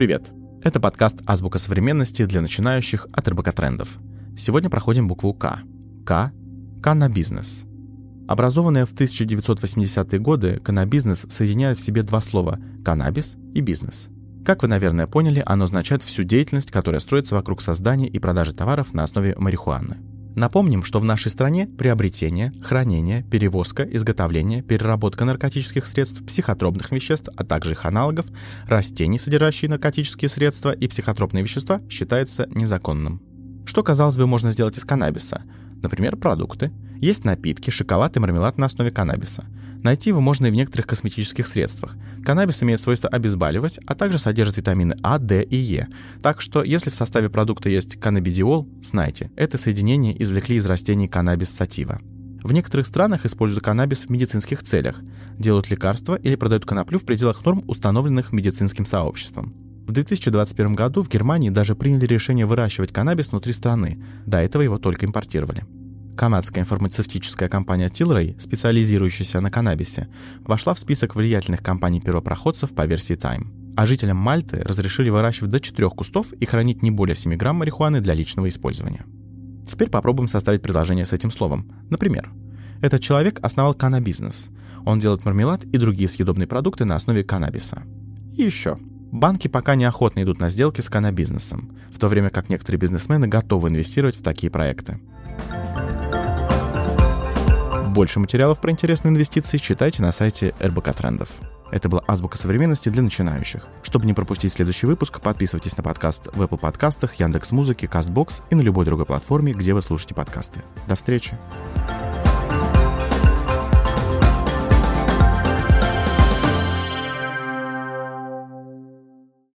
Привет! Это подкаст «Азбука современности» для начинающих от РБК Трендов. Сегодня проходим букву К. К – каннабизнес. Образованная в 1980-е годы, каннабизнес соединяет в себе два слова – каннабис и бизнес. Как вы, наверное, поняли, оно означает всю деятельность, которая строится вокруг создания и продажи товаров на основе марихуаны – Напомним, что в нашей стране приобретение, хранение, перевозка, изготовление, переработка наркотических средств, психотропных веществ, а также их аналогов, растений, содержащие наркотические средства и психотропные вещества, считается незаконным. Что, казалось бы, можно сделать из каннабиса? Например, продукты. Есть напитки, шоколад и мармелад на основе каннабиса. Найти его можно и в некоторых косметических средствах. Каннабис имеет свойство обезболивать, а также содержит витамины А, Д и Е. Так что, если в составе продукта есть каннабидиол, знайте, это соединение извлекли из растений каннабис сатива. В некоторых странах используют каннабис в медицинских целях, делают лекарства или продают коноплю в пределах норм, установленных медицинским сообществом. В 2021 году в Германии даже приняли решение выращивать каннабис внутри страны. До этого его только импортировали. Канадская фармацевтическая компания Tilray, специализирующаяся на каннабисе, вошла в список влиятельных компаний-первопроходцев по версии Time. А жителям Мальты разрешили выращивать до 4 кустов и хранить не более 7 грамм марихуаны для личного использования. Теперь попробуем составить предложение с этим словом. Например, этот человек основал каннабизнес. Он делает мармелад и другие съедобные продукты на основе каннабиса. И еще. Банки пока неохотно идут на сделки с каннабизнесом, в то время как некоторые бизнесмены готовы инвестировать в такие проекты. Больше материалов про интересные инвестиции читайте на сайте РБК Трендов. Это была азбука современности для начинающих. Чтобы не пропустить следующий выпуск, подписывайтесь на подкаст в Apple подкастах, Яндекс.Музыке, Castbox и на любой другой платформе, где вы слушаете подкасты. До встречи!